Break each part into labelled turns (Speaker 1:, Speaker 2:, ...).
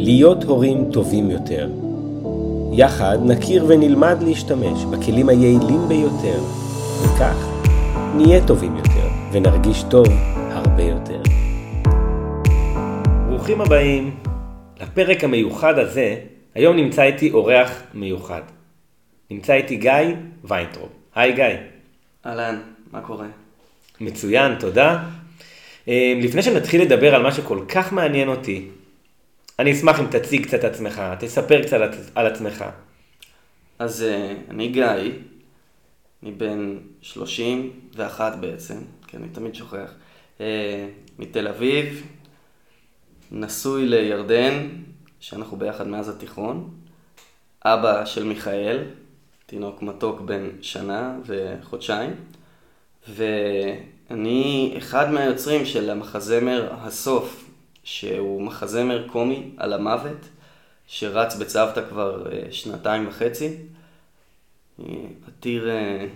Speaker 1: להיות הורים טובים יותר. יחד נכיר ונלמד להשתמש בכלים היעילים ביותר, וכך נהיה טובים יותר ונרגיש טוב הרבה יותר. ברוכים הבאים לפרק המיוחד הזה. היום נמצא איתי אורח מיוחד. נמצא איתי גיא וינטרוב. היי גיא.
Speaker 2: אהלן, מה קורה?
Speaker 1: מצוין, תודה. אה, לפני שנתחיל לדבר על מה שכל כך מעניין אותי, אני אשמח אם תציג קצת עצמך, תספר קצת על עצמך.
Speaker 2: אז אה, אני גיא, אני בן 31 בעצם, כי אני תמיד שוכח, אה, מתל אביב, נשוי לירדן, שאנחנו ביחד מאז התיכון, אבא של מיכאל, תינוק מתוק בן שנה וחודשיים, ואני אחד מהיוצרים של המחזמר הסוף, שהוא מחזמר קומי על המוות, שרץ בצוותא כבר אה, שנתיים וחצי. עתיר אה,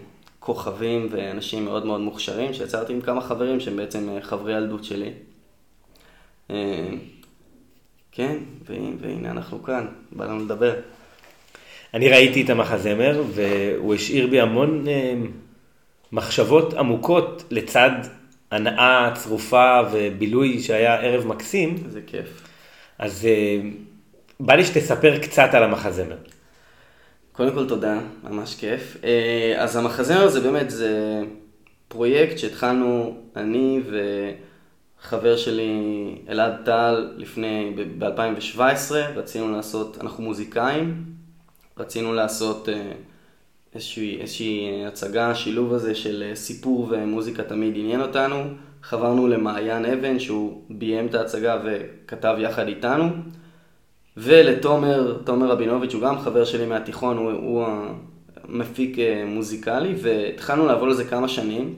Speaker 2: כוכבים ואנשים מאוד מאוד מוכשרים, שיצרתי עם כמה חברים שהם בעצם אה, חברי ילדות שלי. כן, והנה אנחנו כאן, בא לנו לדבר.
Speaker 1: אני ראיתי את המחזמר, והוא השאיר בי המון מחשבות עמוקות לצד הנאה צרופה ובילוי שהיה ערב מקסים.
Speaker 2: איזה כיף.
Speaker 1: אז אה, בא לי שתספר קצת על המחזמר.
Speaker 2: קודם כל תודה, ממש כיף. אה, אז המחזמר הזה באמת זה פרויקט שהתחלנו אני וחבר שלי אלעד טל לפני, ב-2017, רצינו לעשות, אנחנו מוזיקאים, רצינו לעשות אה, איזושהי, איזושהי הצגה, השילוב הזה של אה, סיפור ומוזיקה תמיד עניין אותנו. חברנו למעיין אבן שהוא ביים את ההצגה וכתב יחד איתנו. ולתומר, תומר רבינוביץ', הוא גם חבר שלי מהתיכון, הוא, הוא המפיק אה, מוזיקלי, והתחלנו לעבוד על זה כמה שנים.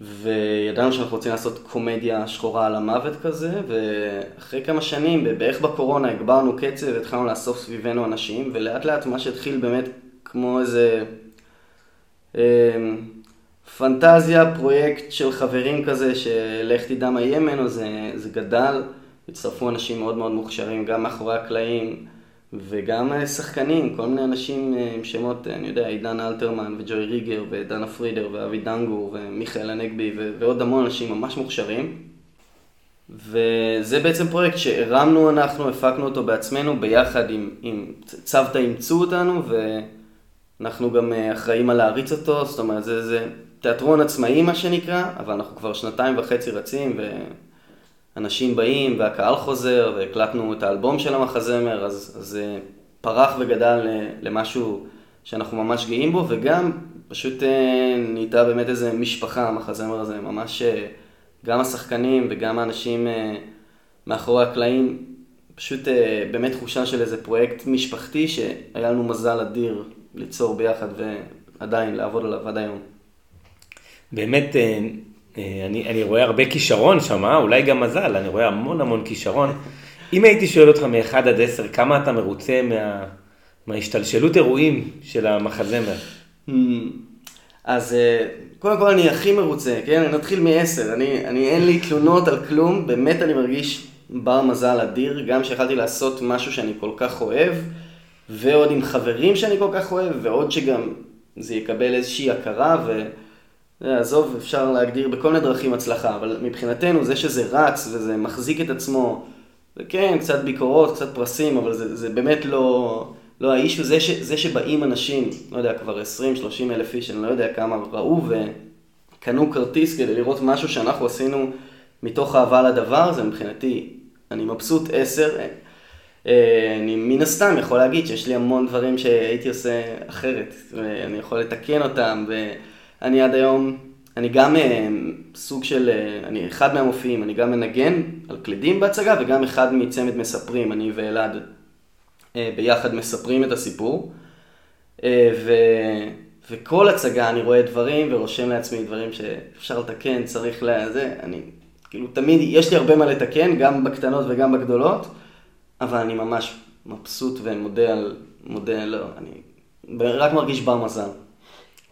Speaker 2: וידענו שאנחנו רוצים לעשות קומדיה שחורה על המוות כזה, ואחרי כמה שנים, בערך בקורונה, הגברנו קצב והתחלנו לאסוף סביבנו אנשים, ולאט לאט מה שהתחיל באמת כמו איזה אה, פנטזיה, פרויקט של חברים כזה, שלך תדע מה יהיה ממנו, זה, זה גדל, הצטרפו אנשים מאוד מאוד מוכשרים, גם מאחורי הקלעים וגם אה, שחקנים, כל מיני אנשים אה, עם שמות, אני יודע, עידן אלתרמן וג'וי ריגר ודנה פרידר ואבי דנגור ומיכאל הנגבי ועוד המון אנשים ממש מוכשרים. וזה בעצם פרויקט שהרמנו אנחנו, הפקנו אותו בעצמנו ביחד עם, עם צוותא אימצו אותנו ו... אנחנו גם אה, אחראים על להריץ אותו, זאת אומרת, זה, זה תיאטרון עצמאי מה שנקרא, אבל אנחנו כבר שנתיים וחצי רצים, ואנשים באים, והקהל חוזר, והקלטנו את האלבום של המחזמר, אז זה פרח וגדל אה, למשהו שאנחנו ממש גאים בו, וגם פשוט אה, נהייתה באמת איזה משפחה, המחזמר הזה, ממש גם השחקנים וגם האנשים מאחורי הקלעים, פשוט באמת תחושה של איזה פרויקט משפחתי שהיה לנו מזל אדיר ליצור ביחד ועדיין לעבוד עליו עד היום.
Speaker 1: באמת, אה, אה, אני, אני רואה הרבה כישרון שם, אה? אולי גם מזל, אני רואה המון המון כישרון. אם הייתי שואל אותך מ-1 עד 10, כמה אתה מרוצה מה, מהשתלשלות אירועים של המחזמר?
Speaker 2: Hmm. אז קודם כל אני הכי מרוצה, כן? נתחיל מ-10. אני, אני אין לי תלונות על כלום, באמת אני מרגיש בר מזל אדיר, גם שיכלתי לעשות משהו שאני כל כך אוהב. ועוד עם חברים שאני כל כך אוהב, ועוד שגם זה יקבל איזושהי הכרה, ועזוב, אפשר להגדיר בכל מיני דרכים הצלחה, אבל מבחינתנו זה שזה רץ וזה מחזיק את עצמו, וכן, קצת ביקורות, קצת פרסים, אבל זה, זה באמת לא, לא האישו, זה, ש, זה שבאים אנשים, לא יודע, כבר 20-30 אלף איש, אני לא יודע כמה ראו וקנו כרטיס כדי לראות משהו שאנחנו עשינו מתוך אהבה לדבר, זה מבחינתי, אני מבסוט 10, אה, אני מן הסתם יכול להגיד שיש לי המון דברים שהייתי עושה אחרת, ואני יכול לתקן אותם, ואני עד היום, אני גם אה, סוג של, אה, אני אחד מהמופיעים, אני גם מנגן על קלידים בהצגה, וגם אחד מצמד מספרים, אני ואלעד ביחד מספרים את הסיפור. ו... וכל הצגה אני רואה דברים ורושם לעצמי דברים שאפשר לתקן, צריך לזה, אני, כאילו תמיד, יש לי הרבה מה לתקן, גם בקטנות וגם בגדולות. אבל אני ממש מבסוט ומודה על, מודה, לא, אני רק מרגיש בר מזל.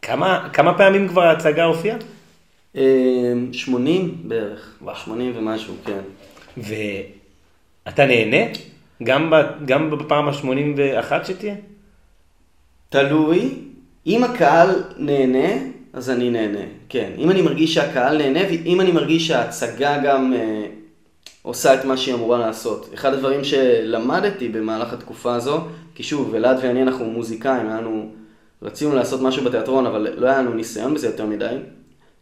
Speaker 1: כמה, כמה פעמים כבר ההצגה הופיעה?
Speaker 2: 80 אמ, בערך, וואו. 80 ומשהו, כן.
Speaker 1: אתה נהנה? גם, ב, גם בפעם ה-81 שתהיה?
Speaker 2: תלוי. אם הקהל נהנה, אז אני נהנה, כן. אם אני מרגיש שהקהל נהנה, ואם אני מרגיש שההצגה גם אה, עושה את מה שהיא אמורה לעשות. אחד הדברים שלמדתי במהלך התקופה הזו, כי שוב, אלעד ואני אנחנו מוזיקאים, לנו, רצינו לעשות משהו בתיאטרון, אבל לא היה לנו ניסיון בזה יותר מדי.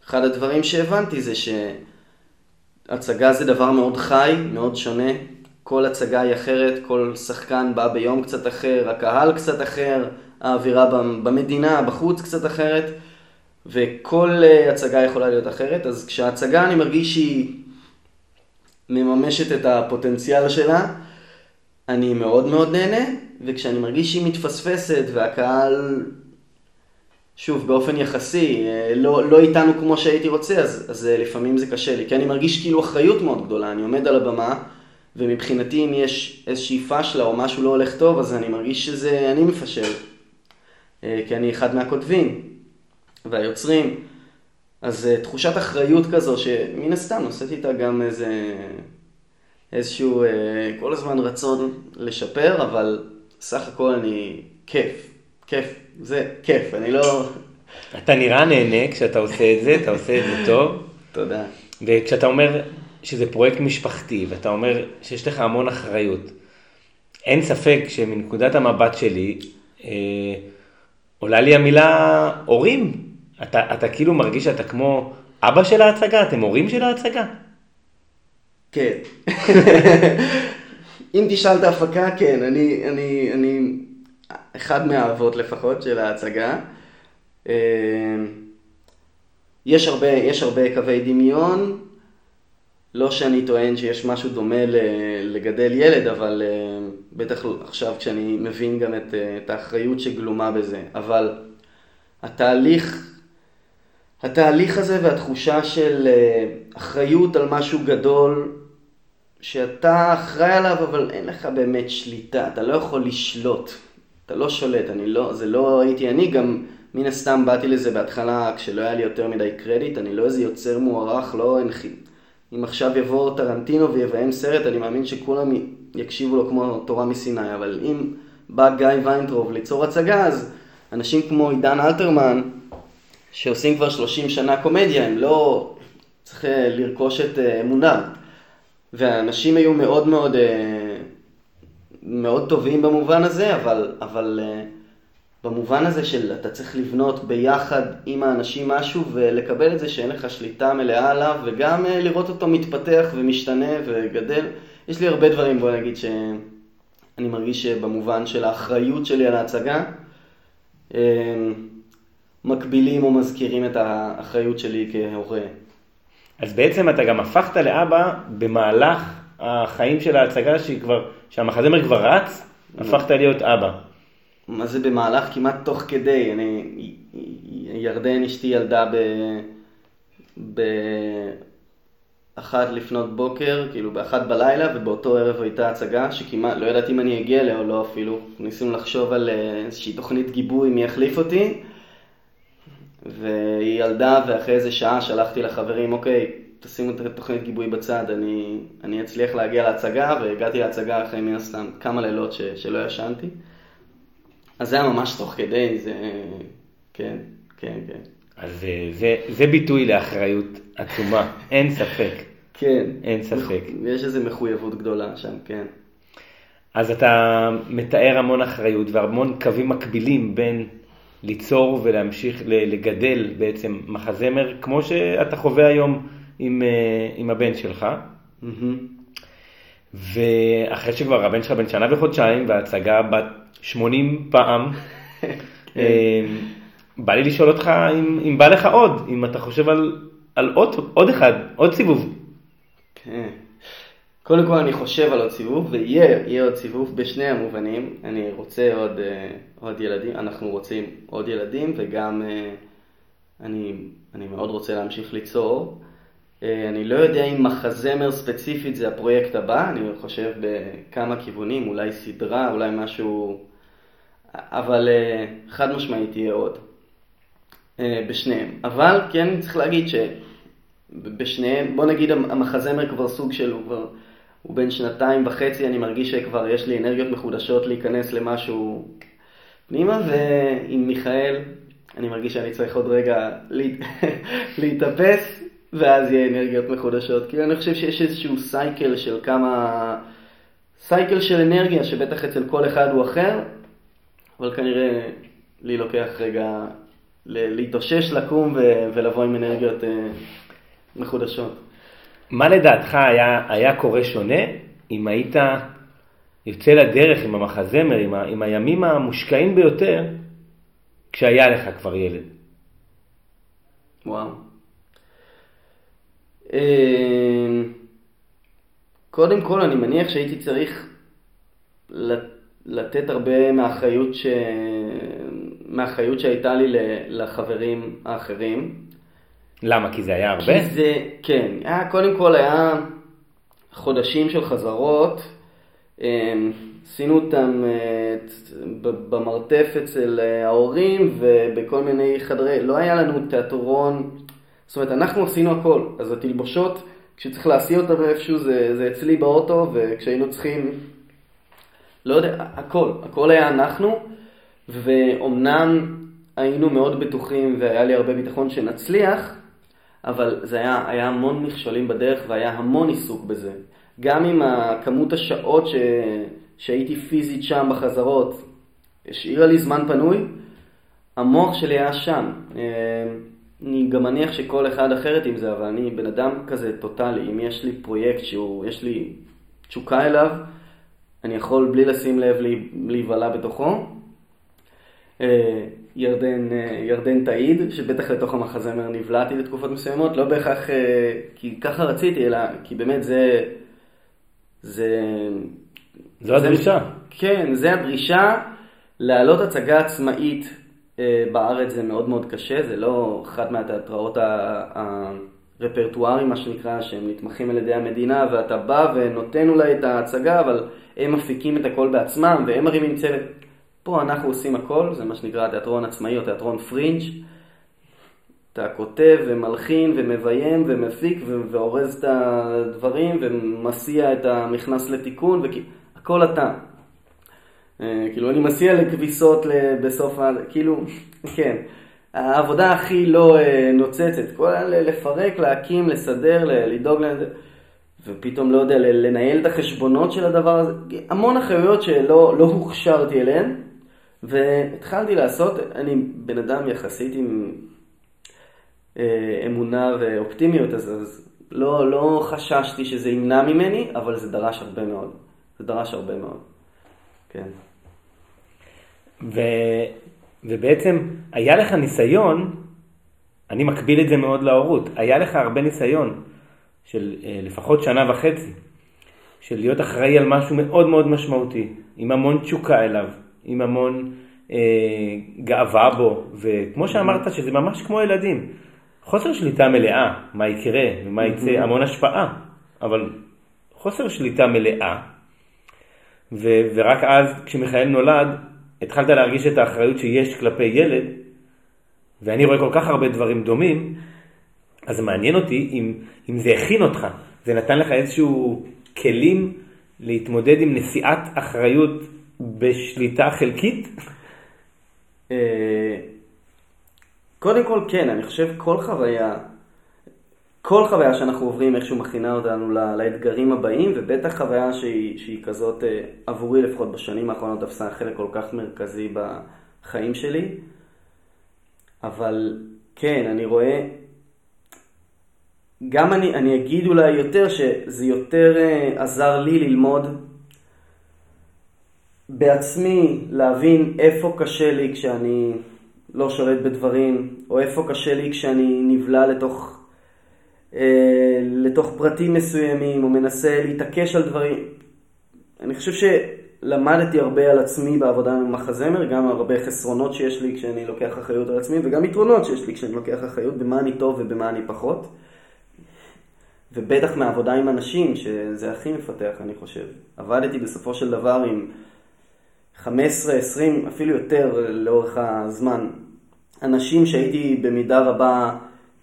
Speaker 2: אחד הדברים שהבנתי זה שהצגה זה דבר מאוד חי, מאוד שונה. כל הצגה היא אחרת, כל שחקן בא ביום קצת אחר, הקהל קצת אחר, האווירה במדינה, בחוץ קצת אחרת, וכל אה, הצגה יכולה להיות אחרת. אז כשההצגה אני מרגיש שהיא מממשת את הפוטנציאל שלה, אני מאוד מאוד נהנה, וכשאני מרגיש שהיא מתפספסת והקהל, שוב, באופן יחסי, אה, לא, לא איתנו כמו שהייתי רוצה, אז, אז אה, לפעמים זה קשה לי, כי אני מרגיש כאילו אחריות מאוד גדולה, אני עומד על הבמה, ומבחינתי אם יש איזושהי פשלה או משהו לא הולך טוב, אז אני מרגיש שזה אני מפשל, אה, כי אני אחד מהכותבים והיוצרים. אז uh, תחושת אחריות כזו, שמן הסתם נושאת איתה גם איזה, איזשהו uh, כל הזמן רצון לשפר, אבל סך הכל אני כיף, כיף, זה כיף, אני לא...
Speaker 1: אתה נראה נהנה כשאתה עושה את זה, אתה עושה את זה טוב.
Speaker 2: תודה.
Speaker 1: וכשאתה אומר שזה פרויקט משפחתי, ואתה אומר שיש לך המון אחריות, אין ספק שמנקודת המבט שלי, אה, עולה לי המילה הורים. אתה, אתה כאילו מרגיש שאתה כמו אבא של ההצגה, אתם הורים של ההצגה?
Speaker 2: כן. אם תשאל את ההפקה, כן, אני, אני, אני אחד מהאבות לפחות של ההצגה. אה, יש הרבה, יש הרבה קווי דמיון, לא שאני טוען שיש משהו דומה לגדל ילד, אבל אה, בטח עכשיו כשאני מבין גם את, אה, את האחריות שגלומה בזה. אבל התהליך התהליך הזה והתחושה של אה, אחריות על משהו גדול, שאתה אחראי עליו, אבל אין לך באמת שליטה, אתה לא יכול לשלוט, אתה לא שולט, אני לא, זה לא הייתי אני, גם מן הסתם באתי לזה בהתחלה כשלא היה לי יותר מדי קרדיט, אני לא איזה יוצר מוערך, לא אנחי. אם עכשיו יבוא טרנטינו ויביים סרט, אני מאמין שכולם יקשיבו לו כמו תורה מסיני, אבל אם בא גיא ויינטרוב ליצור הצגה, אז אנשים כמו עידן אלתרמן, שעושים כבר 30 שנה קומדיה, הם לא... צריך אה, לרכוש את אה, אמונם. והאנשים היו מאוד מאוד, אה, מאוד טובים במובן הזה, אבל, אבל במובן הזה של אתה צריך לבנות ביחד עם האנשים משהו ולקבל את זה שאין לך שליטה מלאה עליו, וגם לראות אותו מתפתח ומשתנה וגדל. יש לי הרבה דברים, בוא נגיד, שאני מרגיש שבמובן של האחריות שלי על ההצגה. מקבילים או מזכירים את האחריות שלי כהורה.
Speaker 1: אז בעצם אתה גם הפכת לאבא במהלך החיים של ההצגה שהיא כבר, שהמחזמר כבר רץ, הפכת להיות אבא.
Speaker 2: מה זה במהלך? כמעט תוך כדי. אני, ירדן אשתי ילדה ב... באחת לפנות בוקר, כאילו באחת בלילה, ובאותו ערב הייתה הצגה שכמעט, לא ידעתי אם אני אגיע אליה או לא אפילו. ניסינו לחשוב על אה, איזושהי תוכנית גיבוי, מי יחליף אותי. והיא ילדה, ואחרי איזה שעה שלחתי לחברים, אוקיי, תשימו את התוכנית גיבוי בצד, אני, אני אצליח להגיע להצגה, והגעתי להצגה אחרי מן הסתם כמה לילות ש, שלא ישנתי. אז זה היה ממש תוך כדי, זה... כן, כן, כן.
Speaker 1: אז אה, זה, זה ביטוי לאחריות עצומה, אין ספק.
Speaker 2: כן.
Speaker 1: אין ספק.
Speaker 2: יש איזו מחויבות גדולה שם, כן.
Speaker 1: אז אתה מתאר המון אחריות והמון קווים מקבילים בין ליצור ולהמשיך לגדל בעצם מחזמר, כמו שאתה חווה היום עם, אה, עם הבן שלך. ואחרי שכבר הבן שלך בן שנה וחודשיים וההצגה בת 80 פעם, אה, בא לי לשאול אותך אם, אם בא לך עוד, אם אתה חושב על, על עוד, עוד אחד, עוד סיבוב.
Speaker 2: כן. קודם כל אני חושב על עוד סיבוב, ויהיה עוד סיבוב בשני המובנים. אני רוצה עוד, אה, עוד ילדים, אנחנו רוצים עוד ילדים, וגם אה, אני, אני מאוד רוצה להמשיך ליצור. אה, אני לא יודע אם מחזמר ספציפית זה הפרויקט הבא, אני חושב בכמה כיוונים, אולי סדרה, אולי משהו, אבל חד משמעית יהיה עוד. בשניהם. אבל כן צריך להגיד שבשניהם, בוא נגיד המחזמר כבר סוג של, הוא כבר... הוא בן שנתיים וחצי, אני מרגיש שכבר יש לי אנרגיות מחודשות להיכנס למשהו פנימה, ועם מיכאל, אני מרגיש שאני צריך עוד רגע להתאפס, ואז יהיה אנרגיות מחודשות. כי אני חושב שיש איזשהו סייקל של כמה... סייקל של אנרגיה, שבטח אצל כל אחד הוא אחר, אבל כנראה לי לוקח רגע להתאושש, לקום ולבוא עם אנרגיות אה, מחודשות.
Speaker 1: מה לדעתך היה, היה קורה שונה אם היית יוצא לדרך עם המחזמר, עם, ה, עם הימים המושקעים ביותר, כשהיה לך כבר ילד?
Speaker 2: וואו. אה, קודם כל, אני מניח שהייתי צריך לתת הרבה מהאחריות, ש... מהאחריות שהייתה לי לחברים האחרים.
Speaker 1: למה? כי זה היה הרבה?
Speaker 2: כי זה, כן. היה, קודם כל היה חודשים של חזרות. אמ, עשינו אותם אה, במרתף אצל אה, ההורים ובכל מיני חדרי, לא היה לנו תיאטרון, זאת אומרת אנחנו עשינו הכל, אז התלבושות, כשצריך להסיע אותם איפשהו זה, זה אצלי באוטו וכשהיינו צריכים לא יודע, הכל, הכל היה אנחנו, ואומנם היינו מאוד בטוחים והיה לי הרבה ביטחון שנצליח, אבל זה היה, היה המון מכשולים בדרך והיה המון עיסוק בזה. גם עם כמות השעות ש, שהייתי פיזית שם בחזרות, השאירה לי זמן פנוי, המוח שלי היה שם. אה, אני גם מניח שכל אחד אחרת עם זה, אבל אני בן אדם כזה טוטאלי. אם יש לי פרויקט שהוא, יש לי תשוקה אליו, אני יכול בלי לשים לב להיבלע בתוכו. אה, ירדן, אה, ירדן תעיד, שבטח לתוך המחזמר נבלעתי לתקופות מסוימות, לא בהכרח כי ככה רציתי, אלא כי באמת זה... זה...
Speaker 1: זו הדרישה.
Speaker 2: כן, זה הדרישה. להעלות הצגה עצמאית בארץ זה מאוד מאוד קשה, זה לא אחת מהתיאטראות הרפרטוארים, מה שנקרא, שהם נתמכים על ידי המדינה, ואתה בא ונותן אולי את ההצגה, אבל הם מפיקים את הכל בעצמם והם מרימים צוות. פה אנחנו עושים הכל, זה מה שנקרא תיאטרון עצמאי או תיאטרון פרינג'. אתה כותב ומלחין ומביים ומפיק ואורז את הדברים ומסיע את המכנס לתיקון, והכל אתה. אה, כאילו אני מסיע לכביסות בסוף ה... כאילו, כן. העבודה הכי לא אה, נוצצת, כל לפרק, להקים, לסדר, לדאוג לזה. ופתאום לא יודע, לנהל את החשבונות של הדבר הזה, המון אחריות שלא לא הוכשרתי אליהן, והתחלתי לעשות, אני בן אדם יחסית עם אמונה ואופטימיות, אז, אז לא, לא חששתי שזה ימנע ממני, אבל זה דרש הרבה מאוד. זה דרש הרבה מאוד, כן.
Speaker 1: ו, ובעצם היה לך ניסיון, אני מקביל את זה מאוד להורות, היה לך הרבה ניסיון של אה, לפחות שנה וחצי, של להיות אחראי על משהו מאוד מאוד משמעותי, עם המון תשוקה אליו, עם המון אה, גאווה בו, וכמו שאמרת שזה ממש כמו ילדים, חוסר שליטה מלאה, מה יקרה ומה יצא, המון השפעה, אבל חוסר שליטה מלאה, ו- ורק אז כשמיכאל נולד, התחלת להרגיש את האחריות שיש כלפי ילד, ואני רואה כל כך הרבה דברים דומים, אז מעניין אותי אם, אם זה הכין אותך, זה נתן לך איזשהו כלים להתמודד עם נשיאת אחריות בשליטה חלקית?
Speaker 2: אה, קודם כל כן, אני חושב כל חוויה, כל חוויה שאנחנו עוברים איכשהו מכינה אותנו לאתגרים הבאים, ובטח חוויה שהיא, שהיא כזאת, אה, עבורי לפחות בשנים האחרונות, תפסה חלק כל כך מרכזי בחיים שלי. אבל כן, אני רואה גם אני, אני אגיד אולי יותר שזה יותר uh, עזר לי ללמוד בעצמי, להבין איפה קשה לי כשאני לא שולט בדברים, או איפה קשה לי כשאני נבלע לתוך, uh, לתוך פרטים מסוימים, או מנסה להתעקש על דברים. אני חושב שלמדתי הרבה על עצמי בעבודה עם מחזמר, גם הרבה חסרונות שיש לי כשאני לוקח אחריות על עצמי, וגם יתרונות שיש לי כשאני לוקח אחריות במה אני טוב ובמה אני פחות. ובטח מעבודה עם אנשים, שזה הכי מפתח, אני חושב. עבדתי בסופו של דבר עם 15, 20, אפילו יותר לאורך הזמן, אנשים שהייתי במידה רבה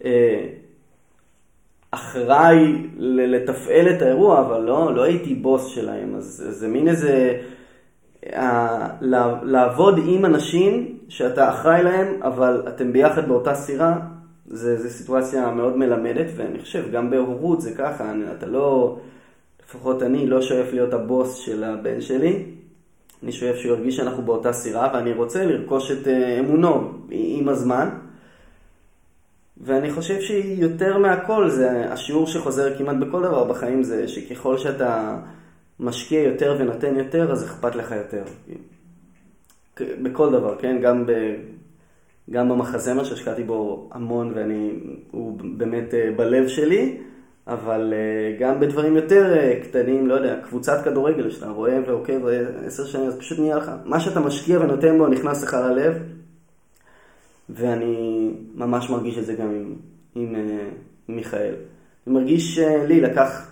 Speaker 2: אה, אחראי לתפעל את האירוע, אבל לא, לא הייתי בוס שלהם, אז זה מין איזה... לעבוד עם אנשים שאתה אחראי להם, אבל אתם ביחד באותה סירה, זה, זה סיטואציה מאוד מלמדת, ואני חושב, גם בהורות זה ככה, אתה לא, לפחות אני לא שואף להיות הבוס של הבן שלי, אני שואף שהוא ירגיש שאנחנו באותה סירה, ואני רוצה לרכוש את אה, אמונו עם הזמן. ואני חושב שיותר מהכל, זה השיעור שחוזר כמעט בכל דבר בחיים, זה שככל שאתה משקיע יותר ונותן יותר, אז אכפת לך יותר. בכל דבר, כן? גם, ב, גם במחזמר שהשקעתי בו המון והוא באמת אה, בלב שלי, אבל אה, גם בדברים יותר אה, קטנים, לא יודע, קבוצת כדורגל שאתה רואה ועוקב עשר שנים, אז פשוט נהיה לך, מה שאתה משקיע ונותן בו נכנס לך ללב, ואני ממש מרגיש את זה גם עם, עם, עם מיכאל. אני מרגיש לי לקח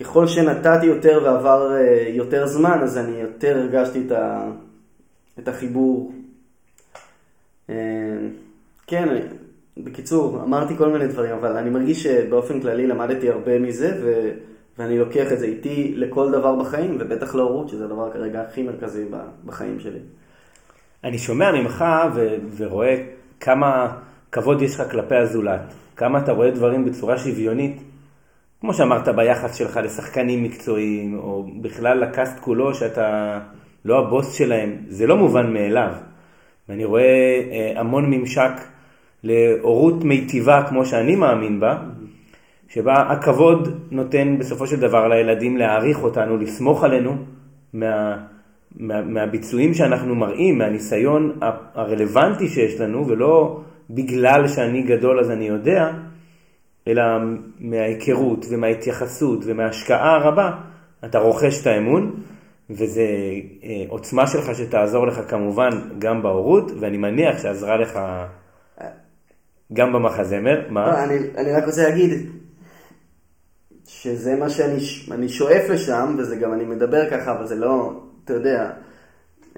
Speaker 2: ככל שנתתי יותר ועבר אה, יותר זמן, אז אני יותר הרגשתי את, ה, את החיבור. אה, כן, בקיצור, אמרתי כל מיני דברים, אבל אני מרגיש שבאופן כללי למדתי הרבה מזה, ו, ואני לוקח את זה איתי לכל דבר בחיים, ובטח להורות, שזה הדבר כרגע הכי מרכזי בחיים שלי.
Speaker 1: אני שומע ממך ו- ורואה כמה כבוד יש לך כלפי הזולת, כמה אתה רואה דברים בצורה שוויונית. כמו שאמרת, ביחס שלך לשחקנים מקצועיים, או בכלל לקאסט כולו, שאתה לא הבוס שלהם, זה לא מובן מאליו. ואני רואה אה, המון ממשק להורות מיטיבה, כמו שאני מאמין בה, שבה הכבוד נותן בסופו של דבר לילדים להעריך אותנו, לסמוך עלינו מה, מה, מהביצועים שאנחנו מראים, מהניסיון הרלוונטי שיש לנו, ולא בגלל שאני גדול אז אני יודע, אלא מההיכרות ומההתייחסות ומההשקעה הרבה, אתה רוכש את האמון, וזה אה, עוצמה שלך שתעזור לך כמובן גם בהורות, ואני מניח שעזרה לך גם במחזמר. מה?
Speaker 2: לא, אני, אני רק רוצה להגיד שזה מה שאני שואף לשם, וזה גם אני מדבר ככה, אבל זה לא, אתה יודע,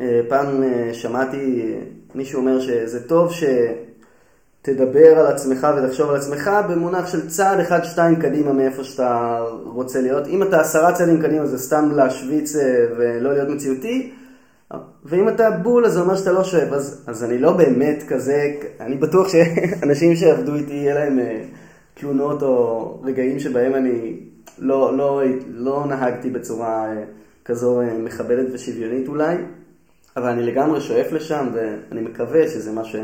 Speaker 2: אה, פעם אה, שמעתי מישהו אומר שזה טוב ש... תדבר על עצמך ותחשוב על עצמך במונח של צעד אחד, שתיים קדימה מאיפה שאתה רוצה להיות. אם אתה עשרה צעדים קדימה זה סתם להשוויץ אה, ולא להיות מציאותי, ואם אתה בול אז זה אומר שאתה לא שואב, אז, אז אני לא באמת כזה, אני בטוח שאנשים שעבדו איתי יהיה להם אה, תלונות או רגעים שבהם אני לא, לא, לא נהגתי בצורה אה, כזו מכבדת ושוויונית אולי. אבל אני לגמרי שואף לשם, ואני מקווה שזה מה ש...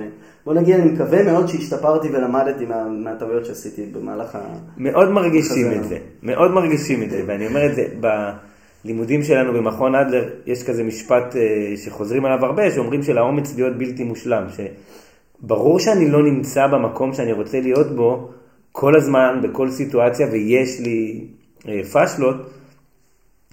Speaker 2: בוא נגיד, אני מקווה מאוד שהשתפרתי ולמדתי מה, מהטעויות שעשיתי במהלך ה...
Speaker 1: מאוד מרגישים את זה, מאוד מרגישים את זה, ואני אומר את זה, בלימודים שלנו במכון אדלר, יש כזה משפט אה, שחוזרים עליו הרבה, שאומרים שלאומץ להיות בלתי מושלם, שברור שאני לא נמצא במקום שאני רוצה להיות בו כל הזמן, בכל סיטואציה, ויש לי אה, פשלות,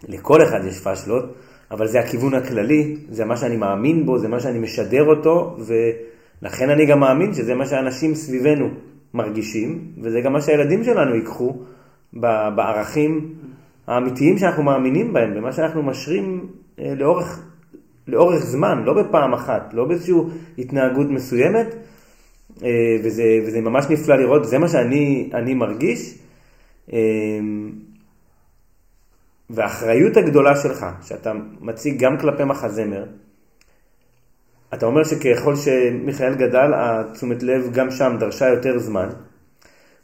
Speaker 1: לכל אחד יש פשלות, אבל זה הכיוון הכללי, זה מה שאני מאמין בו, זה מה שאני משדר אותו, ולכן אני גם מאמין שזה מה שאנשים סביבנו מרגישים, וזה גם מה שהילדים שלנו ייקחו בערכים האמיתיים שאנחנו מאמינים בהם, במה שאנחנו משרים אה, לאורך, לאורך זמן, לא בפעם אחת, לא באיזושהי התנהגות מסוימת, אה, וזה, וזה ממש נפלא לראות, זה מה שאני מרגיש. אה, והאחריות הגדולה שלך, שאתה מציג גם כלפי מחזמר, אתה אומר שככל שמיכאל גדל, התשומת לב גם שם דרשה יותר זמן,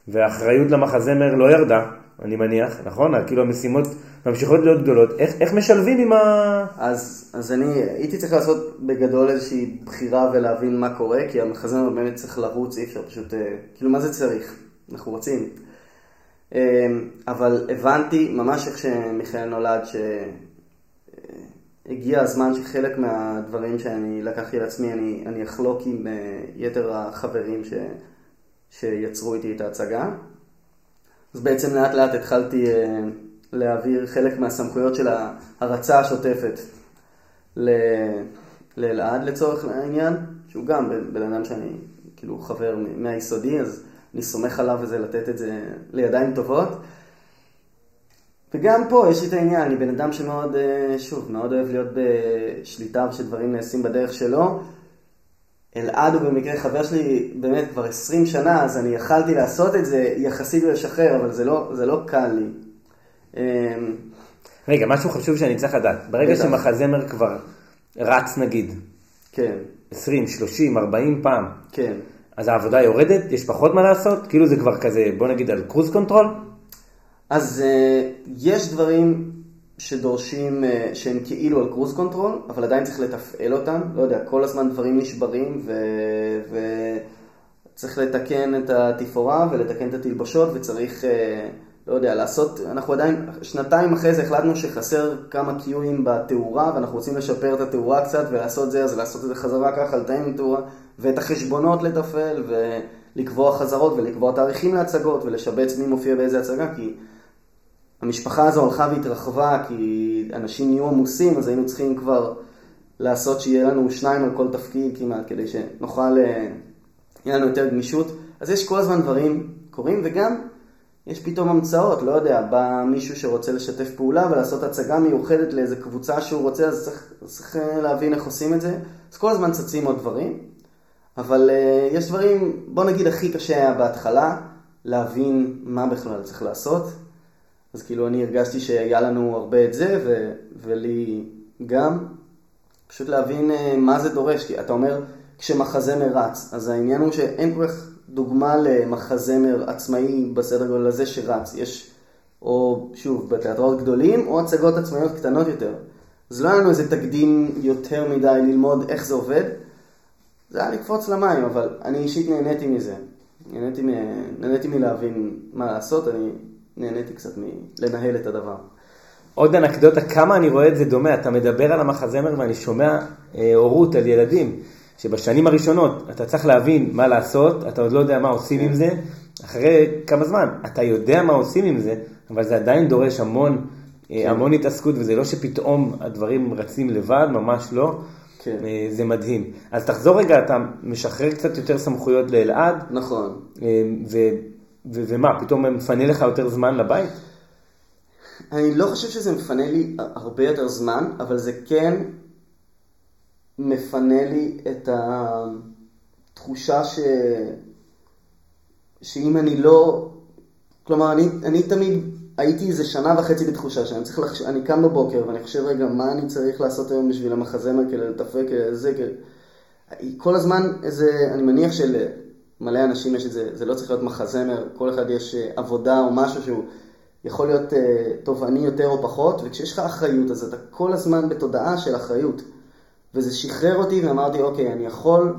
Speaker 1: והאחריות למחזמר לא ירדה, אני מניח, נכון? כאילו המשימות ממשיכות להיות גדולות. איך, איך משלבים עם ה...
Speaker 2: אז, אז אני הייתי צריך לעשות בגדול איזושהי בחירה ולהבין מה קורה, כי המחזמר באמת צריך לרוץ, אי אפשר פשוט... אה, כאילו, מה זה צריך? אנחנו רוצים. אמ, אבל הבנתי ממש איך שמיכאל נולד, שהגיע הזמן שחלק מהדברים שאני לקחתי על עצמי, אני, אני אחלוק עם אה, יתר החברים ש, שיצרו איתי את ההצגה. אז בעצם לאט לאט התחלתי אה, להעביר חלק מהסמכויות של ההרצה השוטפת לאלעד לצורך העניין, שהוא גם בן אדם שאני כאילו חבר מהיסודי, אז אני סומך עליו וזה לתת את זה לידיים טובות. וגם פה יש לי את העניין, אני בן אדם שמאוד, אה, שוב, מאוד אוהב להיות בשליטה ושדברים נעשים בדרך שלו. אלעד הוא במקרה חבר שלי באמת כבר 20 שנה, אז אני יכלתי לעשות את זה יחסית ולשחרר, אבל זה לא, זה לא קל לי. אמ,
Speaker 1: רגע, משהו חשוב שאני צריך לדעת. ברגע
Speaker 2: בטח.
Speaker 1: שמחזמר כבר רץ נגיד
Speaker 2: כן,
Speaker 1: 20, 30, 40 פעם,
Speaker 2: כן.
Speaker 1: אז העבודה יורדת? יש פחות מה לעשות? כאילו זה כבר כזה, בוא נגיד על cruise control?
Speaker 2: אז אה, יש דברים שדורשים, אה, שהם כאילו על cruise control, אבל עדיין צריך לתפעל אותם. לא יודע, כל הזמן דברים נשברים וצריך לתקן את התפאורה ולתקן את התלבושות וצריך, אה, לא יודע, לעשות, אנחנו עדיין, שנתיים אחרי זה החלטנו שחסר כמה קיואים בתאורה ואנחנו רוצים לשפר את התאורה קצת ולעשות זה, אז לעשות את זה חזרה ככה, לתאם את התאורה ואת החשבונות לתפעל ולקבוע חזרות ולקבוע תאריכים להצגות ולשבץ מי מופיע באיזה הצגה, כי המשפחה הזו הלכה והתרחבה כי אנשים נהיו עמוסים, אז היינו צריכים כבר לעשות שיהיה לנו שניים על כל תפקיד כמעט, כדי שנוכל, אה, יהיה לנו יותר גמישות. אז יש כל הזמן דברים קורים, וגם יש פתאום המצאות, לא יודע, בא מישהו שרוצה לשתף פעולה ולעשות הצגה מיוחדת לאיזה קבוצה שהוא רוצה, אז צריך, צריך אה, להבין איך עושים את זה. אז כל הזמן צצים עוד דברים, אבל uh, יש דברים, בוא נגיד הכי קשה היה בהתחלה, להבין מה בכלל צריך לעשות. אז כאילו אני הרגשתי שהיה לנו הרבה את זה, ו- ולי גם, פשוט להבין uh, מה זה דורש. כי אתה אומר, כשמחזמר רץ, אז העניין הוא שאין כל כך דוגמה למחזמר עצמאי בסדר גודל הזה שרץ. יש, או שוב, בתיאטראות גדולים, או הצגות עצמאיות קטנות יותר. אז לא היה לנו איזה תקדים יותר מדי ללמוד איך זה עובד. זה היה לקפוץ למים, אבל אני אישית נהניתי מזה. נהניתי, מ- נהניתי מלהבין מה לעשות, אני נהניתי קצת מלנהל את הדבר.
Speaker 1: עוד אנקדוטה, כמה אני רואה את זה דומה, אתה מדבר על המחזמר ואני שומע אה, הורות על ילדים, שבשנים הראשונות אתה צריך להבין מה לעשות, אתה עוד לא יודע מה עושים עם זה, אחרי כמה זמן אתה יודע מה עושים עם זה, אבל זה עדיין דורש המון, אה, המון התעסקות, וזה לא שפתאום הדברים רצים לבד, ממש לא.
Speaker 2: כן.
Speaker 1: אה, זה מדהים. אז תחזור רגע, אתה משחרר קצת יותר סמכויות לאלעד,
Speaker 2: נכון.
Speaker 1: אה, ו- ו- ומה, פתאום מפנה לך יותר זמן לבית?
Speaker 2: אני לא חושב שזה מפנה לי הרבה יותר זמן, אבל זה כן מפנה לי את התחושה ש... שאם אני לא... כלומר, אני, אני תמיד הייתי איזה שנה וחצי בתחושה שאני צריך לחשוב, אני קם בבוקר ואני חושב רגע, מה אני צריך לעשות היום בשביל המחזמר כדי לתפק זה, כדי... כל הזמן איזה, אני מניח שלמלא אנשים יש את זה, זה לא צריך להיות מחזמר, כל אחד יש אה, עבודה או משהו שהוא יכול להיות אה, תובעני יותר או פחות, וכשיש לך אחריות אז אתה כל הזמן בתודעה של אחריות. וזה שחרר אותי ואמרתי, אוקיי, אני יכול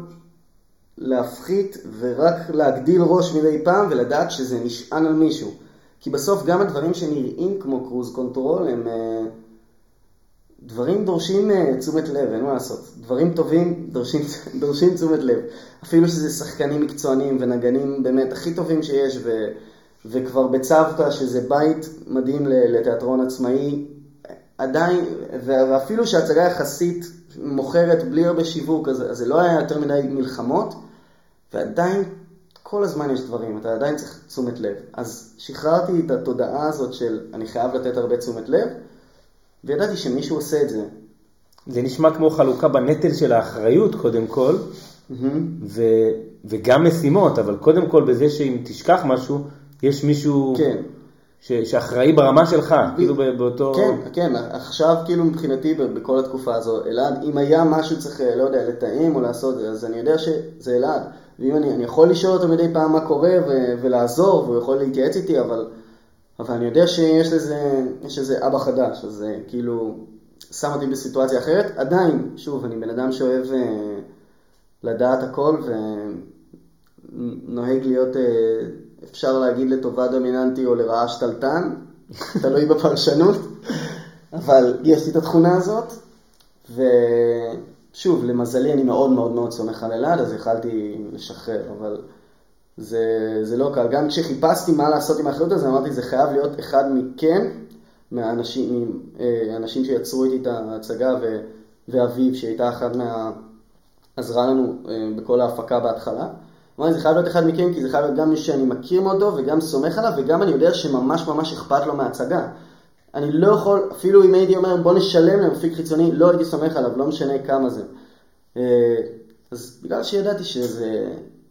Speaker 2: להפחית ורק להגדיל ראש מדי פעם ולדעת שזה נשען על מישהו. כי בסוף גם הדברים שנראים כמו cruise control הם אה, דברים דורשים אה, תשומת לב, אין מה לעשות. דברים טובים דורשים, דורשים תשומת לב. אפילו שזה שחקנים מקצוענים ונגנים באמת הכי טובים שיש, ו, וכבר בצוותא שזה בית מדהים לתיאטרון עצמאי, עדיין, ואפילו שההצגה יחסית מוכרת בלי הרבה שיווק, אז, אז זה לא היה יותר מדי מלחמות, ועדיין כל הזמן יש דברים, אתה עדיין צריך תשומת לב. אז שחררתי את התודעה הזאת של אני חייב לתת הרבה תשומת לב, וידעתי שמישהו עושה את זה.
Speaker 1: זה נשמע כמו חלוקה בנטל של האחריות קודם כל, ו, וגם משימות, אבל קודם כל בזה שאם תשכח משהו, יש מישהו
Speaker 2: כן.
Speaker 1: ש, שאחראי ברמה שלך, כאילו ב- באותו...
Speaker 2: כן, כן, עכשיו כאילו מבחינתי בכל התקופה הזו, אלעד, אם היה משהו צריך, אה, לא יודע, לתאם או לעשות, אז אני יודע שזה אלעד. ואם אני, אני יכול לשאול אותו מדי פעם מה קורה ו- ולעזור, והוא יכול להתייעץ איתי, אבל, אבל אני יודע שיש לזה, יש לזה אבא חדש, אז זה כאילו שם אותי בסיטואציה אחרת. עדיין, שוב, אני בן אדם שאוהב אה, לדעת הכל ונוהג להיות, אה, אפשר להגיד לטובה דומיננטי או לרעה שתלטן, תלוי בפרשנות, אבל יש לי את התכונה הזאת, ושוב, למזלי אני מאוד מאוד מאוד סומך על אלעד, אז יכלתי לשחרר, אבל זה, זה לא קל. גם כשחיפשתי מה לעשות עם האחריות הזאת, אמרתי, זה חייב להיות אחד מכם, מהאנשים אה, האנשים שיצרו איתי את ההצגה, ו, ואביב, שהייתה אחת מה... עזרה לנו אה, בכל ההפקה בהתחלה. אמרתי, זה חייב להיות אחד מכם, כי זה חייב להיות גם מי שאני מכיר מאוד וגם סומך עליו, וגם אני יודע שממש ממש אכפת לו מההצגה. אני לא יכול, אפילו אם הייתי אומר, בוא נשלם למפיק חיצוני, לא הייתי סומך עליו, לא משנה כמה זה. אה, אז בגלל שידעתי שזה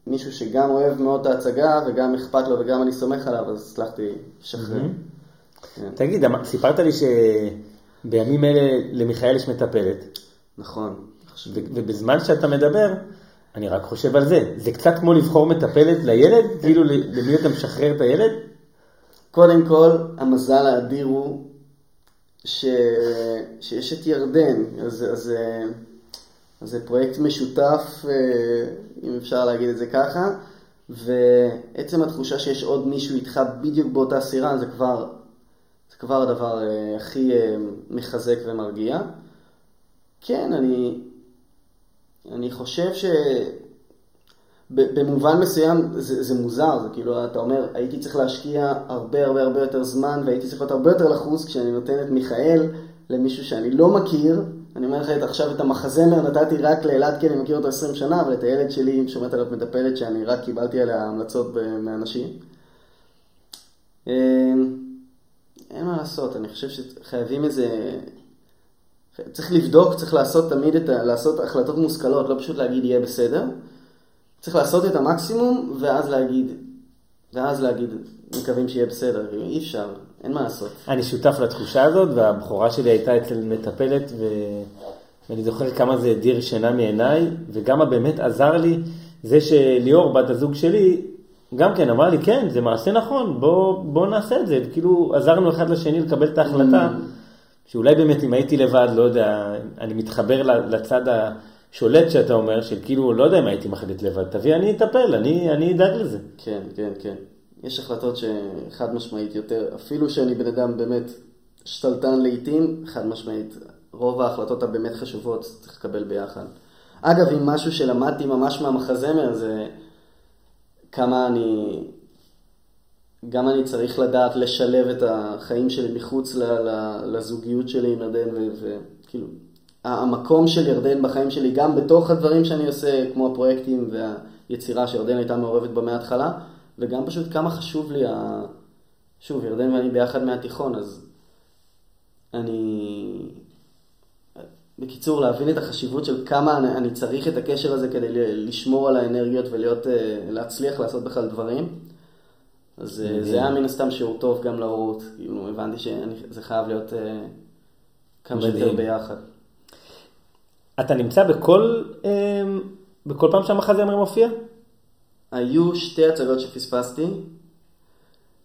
Speaker 2: מישהו שגם אוהב מאוד את ההצגה וגם אכפת לו וגם אני סומך עליו, אז הצלחתי לשחרר. כן.
Speaker 1: תגיד, סיפרת לי שבימים אלה למיכאל יש מטפלת,
Speaker 2: נכון.
Speaker 1: ובזמן שאתה מדבר, אני רק חושב על זה. זה קצת כמו לבחור מטפלת לילד, כאילו ל- למי אתה משחרר את הילד?
Speaker 2: קודם כל, המזל האדיר הוא ש... שיש את ירדן, אז, אז, אה, אז זה פרויקט משותף, אה, אם אפשר להגיד את זה ככה, ועצם התחושה שיש עוד מישהו איתך בדיוק באותה סירה, זה כבר, זה כבר הדבר אה, הכי אה, מחזק ומרגיע. כן, אני, אני חושב ש... במובן מסוים זה, זה מוזר, זה כאילו, אתה אומר, הייתי צריך להשקיע הרבה הרבה הרבה יותר זמן והייתי צריך להיות הרבה יותר לחוץ כשאני נותן את מיכאל למישהו שאני לא מכיר. אני אומר לך את- עכשיו את המחזמר נתתי רק לאלעד כי אני מכיר אותו 20 שנה, אבל את הילד שלי שומעת עליו מטפלת שאני רק קיבלתי עליה המלצות מאנשים. אה, אין מה לעשות, אני חושב שחייבים איזה... צריך לבדוק, צריך לעשות תמיד את ה... לעשות החלטות מושכלות, לא פשוט להגיד יהיה בסדר. צריך לעשות את המקסימום, ואז להגיד, ואז להגיד, מקווים שיהיה בסדר, כאילו, אי אפשר, אין מה לעשות.
Speaker 1: אני שותף לתחושה הזאת, והבכורה שלי הייתה אצל מטפלת, ו... ואני זוכר כמה זה הדיר שינה מעיניי, וגם מה באמת עזר לי, זה שליאור, בת הזוג שלי, גם כן אמרה לי, כן, זה מעשה נכון, בוא, בוא נעשה את זה. כאילו, עזרנו אחד לשני לקבל את ההחלטה, שאולי באמת אם הייתי לבד, לא יודע, אני מתחבר לצד השולט שאתה אומר, של כאילו, לא יודע אם הייתי מחליט לבד, תביא, אני אטפל, אני, אני אדאג לזה.
Speaker 2: כן, כן, כן. יש החלטות שחד משמעית יותר, אפילו שאני בן אדם באמת שתלטן לעיתים, חד משמעית. רוב ההחלטות הבאמת חשובות צריך לקבל ביחד. אגב, אם משהו שלמדתי ממש מהמחזמר זה כמה אני, גם אני צריך לדעת לשלב את החיים שלי מחוץ ל- ל- לזוגיות שלי עם ירדן, וכאילו, המקום של ירדן בחיים שלי, גם בתוך הדברים שאני עושה, כמו הפרויקטים והיצירה שירדן הייתה מעורבת בה מההתחלה, וגם פשוט כמה חשוב לי, ה... שוב, ירדן ואני ביחד מהתיכון, אז אני... בקיצור, להבין את החשיבות של כמה אני, אני צריך את הקשר הזה כדי לשמור על האנרגיות ולהיות, אה, לעשות בכלל דברים. אז אה, זה היה מן הסתם שיעור טוב גם להורות. כאילו, הבנתי שזה חייב להיות אה, כמה שיותר. ביחד.
Speaker 1: אתה נמצא בכל, אה, בכל פעם שהמחזמר מופיע?
Speaker 2: היו שתי הצגות שפספסתי,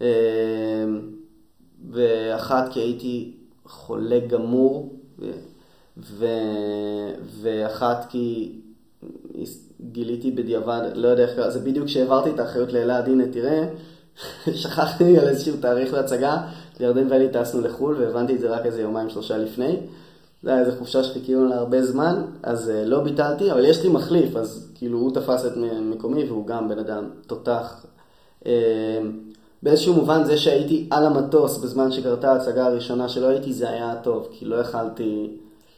Speaker 2: אה, ואחת כי הייתי חולה גמור, ו... ואחת כי גיליתי בדיעבד, לא יודע איך קרה, זה בדיוק כשהעברתי את האחריות לאלעד, הנה תראה, שכחתי על איזשהו תאריך להצגה, ירדן ואלי טסנו לחו"ל והבנתי את זה רק איזה יומיים שלושה לפני. זה היה איזה חופשה שחיכינו לה הרבה זמן, אז אה, לא ביטלתי, אבל יש לי מחליף, אז כאילו הוא תפס את מקומי והוא גם בן אדם תותח. אה, באיזשהו מובן זה שהייתי על המטוס בזמן שקרתה ההצגה הראשונה שלא הייתי, זה היה טוב, כי לא יכלתי,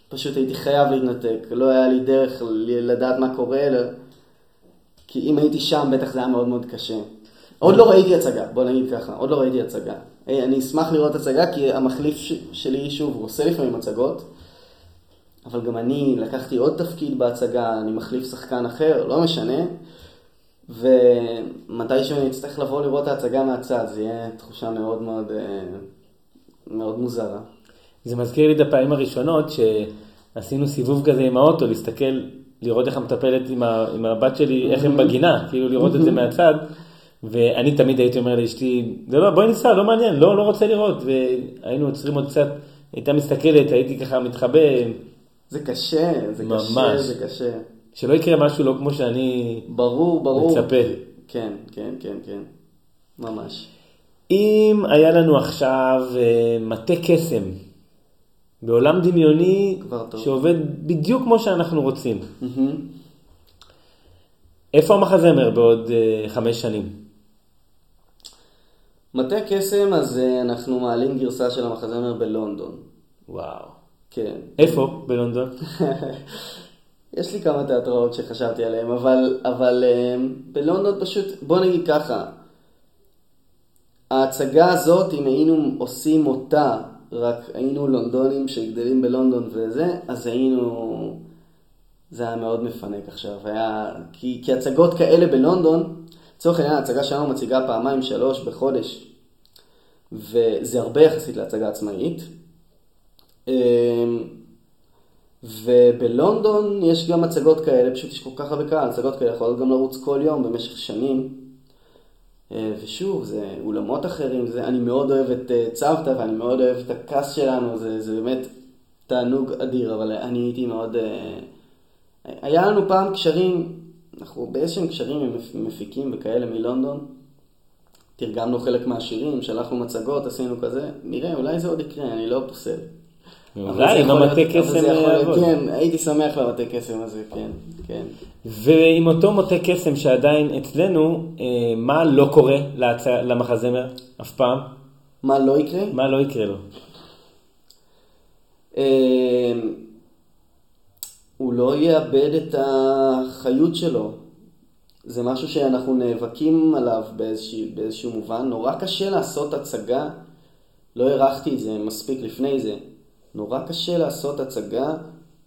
Speaker 2: פשוט הייתי חייב להתנתק, לא היה לי דרך לדעת מה קורה, לא- כי אם הייתי שם בטח זה היה מאוד מאוד קשה. עוד לא ראיתי הצגה, בוא נגיד ככה, עוד לא ראיתי הצגה. היי, אני אשמח לראות הצגה כי המחליף ש- שלי, שוב, הוא עושה לפעמים הצגות, אבל גם אני לקחתי עוד תפקיד בהצגה, אני מחליף שחקן אחר, לא משנה. ומתישהו אני אצטרך לבוא לראות את ההצגה מהצד, זה יהיה תחושה מאוד מאוד, אה, מאוד מוזרה.
Speaker 1: זה מזכיר לי את הפעמים הראשונות שעשינו סיבוב כזה עם האוטו, להסתכל, לראות איך המטפלת עם, ה, עם הבת שלי, איך הם בגינה, כאילו לראות את זה מהצד. ואני תמיד הייתי אומר לאשתי, זה לא, בואי ניסע, לא מעניין, לא, לא רוצה לראות. והיינו עוצרים עוד קצת, הייתה מסתכלת, הייתי ככה מתחבא,
Speaker 2: זה קשה, זה
Speaker 1: ממש.
Speaker 2: קשה, זה קשה.
Speaker 1: שלא יקרה משהו לא כמו שאני
Speaker 2: ברור, ברור.
Speaker 1: מצפה.
Speaker 2: כן, כן, כן, כן. ממש.
Speaker 1: אם היה לנו עכשיו אה, מטה קסם בעולם דמיוני. שעובד בדיוק כמו שאנחנו רוצים. איפה המחזמר בעוד אה, חמש שנים?
Speaker 2: מטה קסם, אז אה, אנחנו מעלים גרסה של המחזמר בלונדון.
Speaker 1: וואו.
Speaker 2: כן.
Speaker 1: איפה בלונדון?
Speaker 2: יש לי כמה תיאטראות שחשבתי עליהם, אבל, אבל אה, בלונדון פשוט, בוא נגיד ככה, ההצגה הזאת, אם היינו עושים אותה, רק היינו לונדונים שגדלים בלונדון וזה, אז היינו, זה היה מאוד מפנק עכשיו. היה... כי, כי הצגות כאלה בלונדון, לצורך העניין ההצגה שלנו מציגה פעמיים שלוש בחודש, וזה הרבה יחסית להצגה עצמאית. אמ, ובלונדון יש גם הצגות כאלה, פשוט יש כל כך הרבה קהל, הצגות כאלה יכולות גם לרוץ כל יום במשך שנים. אה, ושוב, זה אולמות אחרים, זה, אני מאוד אוהב את אה, צוותא ואני מאוד אוהב את הכעס שלנו, זה, זה באמת תענוג אדיר, אבל אני הייתי מאוד... אה, היה לנו פעם קשרים, אנחנו באיזשהם קשרים עם מפיקים וכאלה מלונדון, תרגמנו חלק מהשירים, שלחנו מצגות, עשינו כזה, נראה, אולי זה עוד יקרה, אני לא פוסל.
Speaker 1: אולי עם המטה קסם.
Speaker 2: כן, הייתי שמח למטה קסם הזה, כן, כן.
Speaker 1: ועם אותו מטה קסם שעדיין אצלנו, אה, מה לא קורה למחזמר אף פעם?
Speaker 2: מה לא יקרה?
Speaker 1: מה לא יקרה לו?
Speaker 2: אה, הוא לא יאבד את החיות שלו. זה משהו שאנחנו נאבקים עליו באיזשהו, באיזשהו מובן. נורא קשה לעשות הצגה, לא הערכתי את זה מספיק לפני זה. נורא קשה לעשות הצגה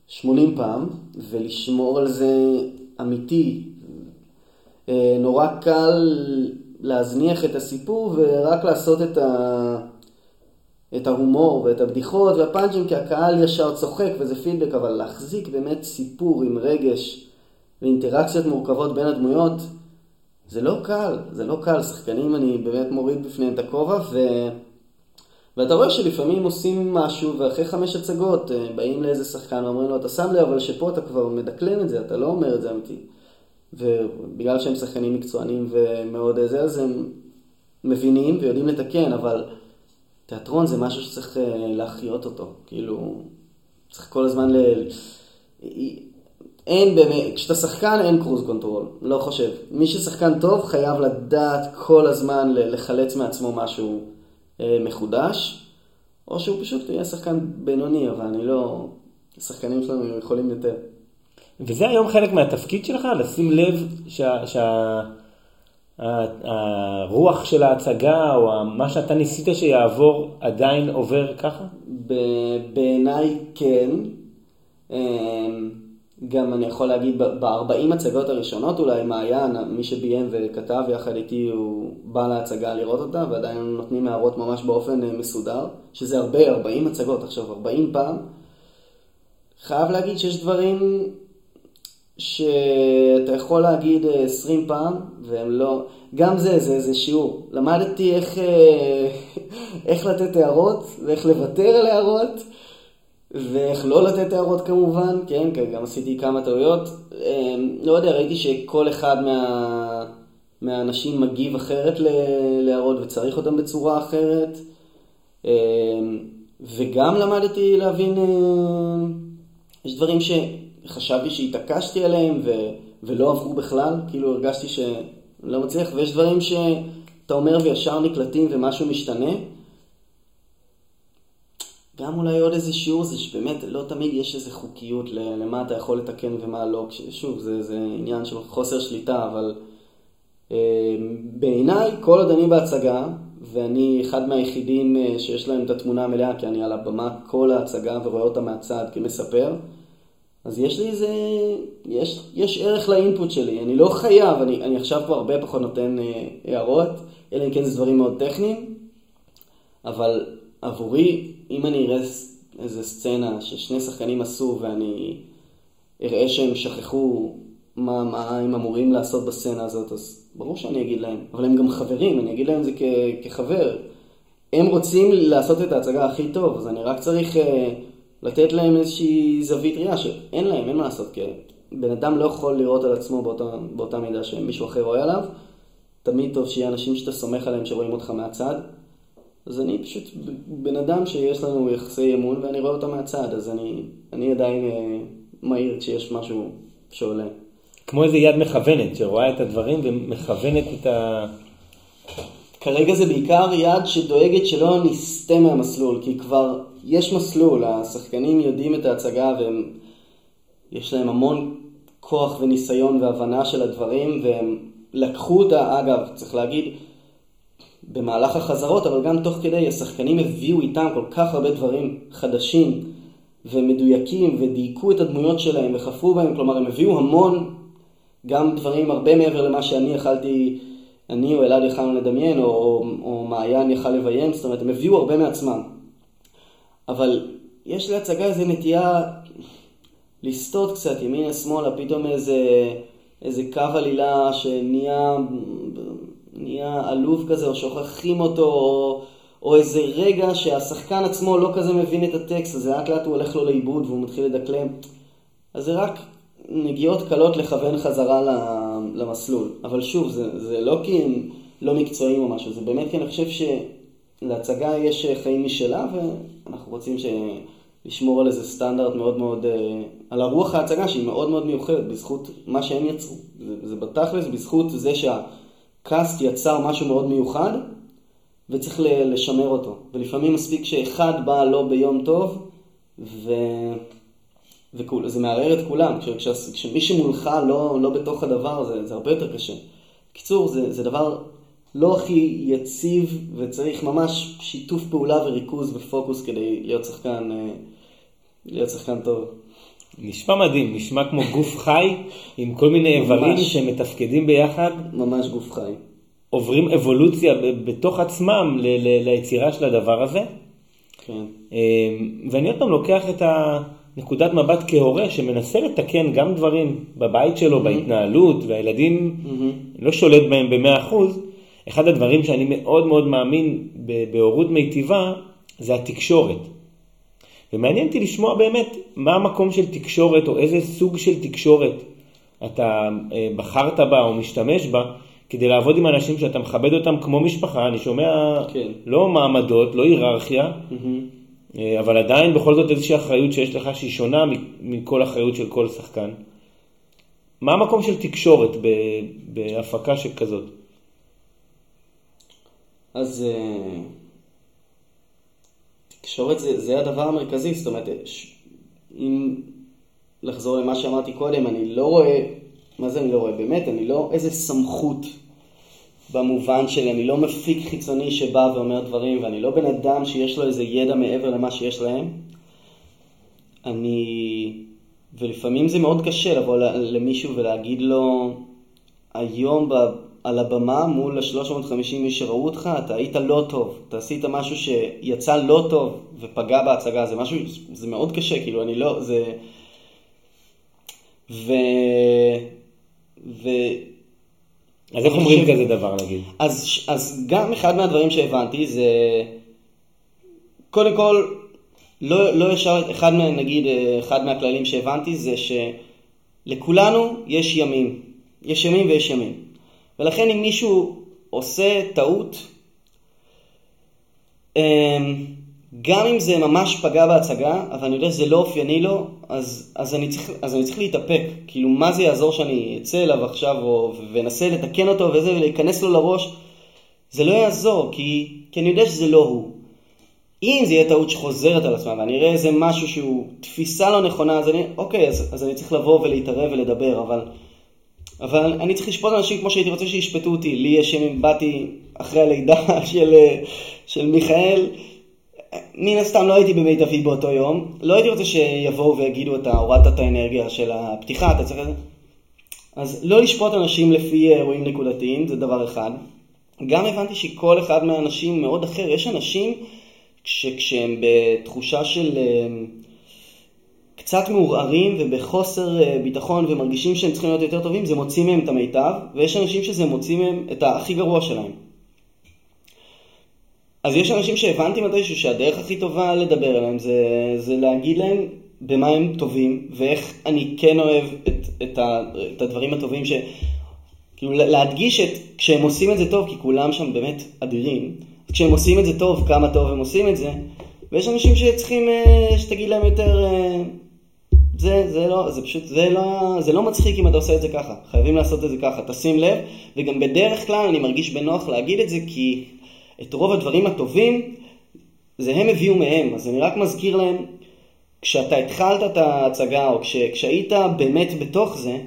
Speaker 2: 80 פעם ולשמור על זה אמיתי. אה, נורא קל להזניח את הסיפור ורק לעשות את, ה... את ההומור ואת הבדיחות והפאנצ'ים כי הקהל ישר צוחק וזה פידבק, אבל להחזיק באמת סיפור עם רגש ואינטראקציות מורכבות בין הדמויות זה לא קל, זה לא קל. שחקנים אני באמת מוריד בפניהם את הכובע ו... ואתה רואה שלפעמים עושים משהו, ואחרי חמש הצגות אה, באים לאיזה שחקן ואומרים לו, אתה שם לב, אבל שפה אתה כבר מדקלם את זה, אתה לא אומר את זה אמיתי. ובגלל שהם שחקנים מקצוענים ומאוד איזה, אז הם מבינים ויודעים לתקן, אבל תיאטרון זה משהו שצריך אה, להחיות אותו. כאילו, צריך כל הזמן ל... אין באמת, כשאתה שחקן אין cruise control, לא חושב. מי ששחקן טוב חייב לדעת כל הזמן לחלץ מעצמו משהו. אה, מחודש, או שהוא פשוט יהיה שחקן בינוני, אבל אני לא... השחקנים שלנו יכולים יותר.
Speaker 1: וזה היום חלק מהתפקיד שלך? לשים לב שהרוח שה, של ההצגה, או מה שאתה ניסית שיעבור, עדיין עובר ככה?
Speaker 2: בעיניי כן. גם אני יכול להגיד, ב-40 הצגות הראשונות אולי מעיין, מי שביים וכתב יחד איתי, הוא בא להצגה לראות אותה, ועדיין נותנים הערות ממש באופן אה, מסודר, שזה הרבה, 40 הצגות, עכשיו 40 פעם. חייב להגיד שיש דברים שאתה יכול להגיד 20 אה, פעם, והם לא... גם זה, זה, זה שיעור. למדתי איך, אה, איך לתת הערות ואיך לוותר על הערות. ואיך לא לתת הערות כמובן, כן, גם עשיתי כמה טעויות. אמ, לא יודע, ראיתי שכל אחד מה... מהאנשים מגיב אחרת להערות וצריך אותם בצורה אחרת. אמ, וגם למדתי להבין, אה, יש דברים שחשבתי שהתעקשתי עליהם ו... ולא עברו בכלל, כאילו הרגשתי שלא מצליח, ויש דברים שאתה אומר וישר נקלטים ומשהו משתנה. גם אולי עוד איזה שיעור זה שבאמת לא תמיד יש איזה חוקיות למה אתה יכול לתקן ומה לא. שוב, זה, זה עניין של חוסר שליטה, אבל אה, בעיניי כל עוד אני בהצגה, ואני אחד מהיחידים אה, שיש להם את התמונה המלאה, כי אני על הבמה כל ההצגה ורואה אותה מהצד כמספר, אז יש לי איזה, יש, יש ערך לאינפוט שלי, אני לא חייב, אני, אני עכשיו כבר הרבה פחות נותן אה, הערות, אלא אם כן זה דברים מאוד טכניים, אבל עבורי, אם אני אראה איזה סצנה ששני שחקנים עשו ואני אראה שהם שכחו מה, מה הם אמורים לעשות בסצנה הזאת, אז ברור שאני אגיד להם. אבל הם גם חברים, אני אגיד להם את זה כ- כחבר. הם רוצים לעשות את ההצגה הכי טוב, אז אני רק צריך uh, לתת להם איזושהי זווית ראייה שאין להם, אין מה לעשות. כי בן אדם לא יכול לראות על עצמו באותה, באותה מידה שמישהו אחר רואה עליו. תמיד טוב שיהיה אנשים שאתה סומך עליהם שרואים אותך מהצד. אז אני פשוט בן אדם שיש לנו יחסי אמון ואני רואה אותו מהצד, אז אני, אני עדיין אה, מהיר כשיש משהו שעולה.
Speaker 1: כמו איזה יד מכוונת שרואה את הדברים ומכוונת את ה...
Speaker 2: כרגע זה בעיקר יד שדואגת שלא נסטה מהמסלול, כי כבר יש מסלול, השחקנים יודעים את ההצגה ויש להם המון כוח וניסיון והבנה של הדברים והם לקחו אותה, אגב, צריך להגיד, במהלך החזרות, אבל גם תוך כדי, השחקנים הביאו איתם כל כך הרבה דברים חדשים ומדויקים ודייקו את הדמויות שלהם וחפרו בהם, כלומר הם הביאו המון, גם דברים הרבה מעבר למה שאני יכלתי, אני או אלעד יכלנו לדמיין, או, או, או מעיין יכל לביים, זאת אומרת הם הביאו הרבה מעצמם. אבל יש להצגה איזו נטייה לסטות קצת ימינה-שמאלה, פתאום איזה, איזה קו עלילה שנהיה נהיה עלוב כזה, או שוכחים אותו, או, או איזה רגע שהשחקן עצמו לא כזה מבין את הטקסט, אז לאט לאט הוא הולך לו לאיבוד והוא מתחיל לדקלם. אז זה רק נגיעות קלות לכוון חזרה למסלול. אבל שוב, זה, זה לא כי הם לא מקצועיים או משהו, זה באמת כי אני חושב שלהצגה יש חיים משלה, ואנחנו רוצים ש... לשמור על איזה סטנדרט מאוד מאוד, אה, על הרוח ההצגה שהיא מאוד מאוד מיוחדת בזכות מה שהם יצרו. זה, זה בתכלס בזכות זה שהקאסט יצר משהו מאוד מיוחד וצריך לשמר אותו. ולפעמים מספיק שאחד בא לא ביום טוב ו... וזה מערער את כולם. כש, כשמי שמולך לא, לא בתוך הדבר הזה, זה הרבה יותר קשה. בקיצור, זה, זה דבר לא הכי יציב וצריך ממש שיתוף פעולה וריכוז ופוקוס כדי להיות שחקן אה, להיות שחקן טוב.
Speaker 1: נשמע מדהים, נשמע כמו גוף חי עם כל מיני איברים שמתפקדים ביחד.
Speaker 2: ממש גוף חי.
Speaker 1: עוברים אבולוציה בתוך עצמם ליצירה של הדבר הזה.
Speaker 2: כן.
Speaker 1: אמ, ואני עוד פעם לוקח את הנקודת מבט כהורה שמנסה לתקן גם דברים בבית שלו, mm-hmm. בהתנהלות, והילדים mm-hmm. לא שולט בהם במאה אחוז. אחד הדברים שאני מאוד מאוד מאמין בהורות מיטיבה זה התקשורת. ומעניין אותי לשמוע באמת מה המקום של תקשורת או איזה סוג של תקשורת אתה אה, בחרת בה או משתמש בה כדי לעבוד עם אנשים שאתה מכבד אותם כמו משפחה, אני שומע כן. לא מעמדות, לא היררכיה, mm-hmm. אבל עדיין בכל זאת איזושהי אחריות שיש לך שהיא שונה מכל אחריות של כל שחקן. מה המקום של תקשורת בהפקה שכזאת?
Speaker 2: אז... Uh... תקשורת זה, זה הדבר המרכזי, זאת אומרת, אם לחזור למה שאמרתי קודם, אני לא רואה, מה זה אני לא רואה? באמת, אני לא איזה סמכות במובן של אני לא מפיק חיצוני שבא ואומר דברים, ואני לא בן אדם שיש לו איזה ידע מעבר למה שיש להם. אני, ולפעמים זה מאוד קשה לבוא למישהו ולהגיד לו, היום על הבמה מול ה-350 איש שראו אותך, אתה היית לא טוב, אתה עשית משהו שיצא לא טוב ופגע בהצגה, זה משהו, זה מאוד קשה, כאילו, אני לא, זה... ו... ו...
Speaker 1: אז איך אומרים כזה דבר נגיד?
Speaker 2: אז, אז גם אחד מהדברים שהבנתי זה, קודם כל, לא, לא ישר, אחד מה, נגיד, אחד מהכללים שהבנתי זה שלכולנו יש ימים, יש ימים ויש ימים. ולכן אם מישהו עושה טעות, אמ, גם אם זה ממש פגע בהצגה, אבל אני יודע שזה לא אופייני לו, אז, אז, אני צריך, אז אני צריך להתאפק. כאילו, מה זה יעזור שאני אצא אליו עכשיו או, ואנסה לתקן אותו וזה, ולהיכנס לו לראש? זה לא יעזור, כי, כי אני יודע שזה לא הוא. אם זה יהיה טעות שחוזרת על עצמה, ואני אראה איזה משהו שהוא תפיסה לא נכונה, אז אני, אוקיי, אז, אז אני צריך לבוא ולהתערב ולדבר, אבל אבל אני צריך לשפוט אנשים כמו שהייתי רוצה שישפטו אותי. לי יש אם באתי אחרי הלידה של, של מיכאל, מן הסתם לא הייתי במיטבי באותו יום. לא הייתי רוצה שיבואו ויגידו, אתה הורדת את האנרגיה של הפתיחה, אתה צריך... אז לא לשפוט אנשים לפי אירועים נקודתיים, זה דבר אחד. גם הבנתי שכל אחד מהאנשים מאוד אחר. יש אנשים שכשהם בתחושה של... קצת מעורערים ובחוסר אה, ביטחון ומרגישים שהם צריכים להיות יותר טובים, זה מוציא מהם את המיטב, ויש אנשים שזה מוציא מהם את הכי גרוע שלהם. אז יש אנשים שהבנתי מתישהו שהדרך הכי טובה לדבר עליהם זה, זה להגיד להם במה הם טובים, ואיך אני כן אוהב את, את, ה, את הדברים הטובים, ש, כאילו להדגיש את, כשהם עושים את זה טוב, כי כולם שם באמת אדירים, כשהם עושים את זה טוב, כמה טוב הם עושים את זה, ויש אנשים שצריכים אה, שתגיד להם יותר אה, זה, זה, לא, זה פשוט, זה לא, זה לא מצחיק אם אתה עושה את זה ככה, חייבים לעשות את זה ככה, תשים לב, וגם בדרך כלל אני מרגיש בנוח להגיד את זה, כי את רוב הדברים הטובים, זה הם הביאו מהם, אז אני רק מזכיר להם, כשאתה התחלת את ההצגה, או כש, כשהיית באמת בתוך זה,